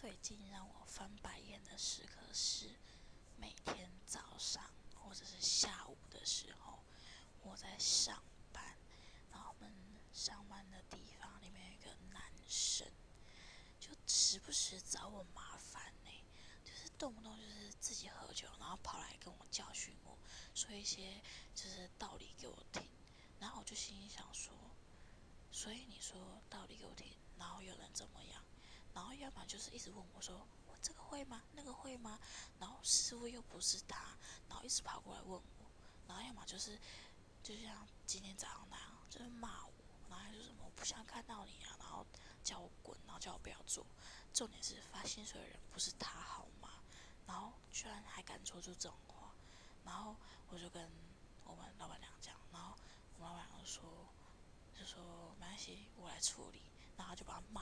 最近让我翻白眼的时刻是，每天早上或者是下午的时候，我在上班，然后我们上班的地方里面有一个男生，就时不时找我麻烦呢，就是动不动就是自己喝酒，然后跑来跟我教训我，说一些就是道理给我听，然后我就心里想说，所以你说道理给我听，然后又能怎么样？然后要么就是一直问我说，我这个会吗？那个会吗？然后师傅又不是他，然后一直跑过来问我，然后要么就是就像今天早上那样，就是骂我，然后就什么我不想看到你啊，然后叫我滚，然后叫我不要做。重点是发薪水的人不是他好吗？然后居然还敢说出这种话，然后我就跟我们老板娘讲，然后我们老板娘说就说没关系，我来处理，然后就把他骂。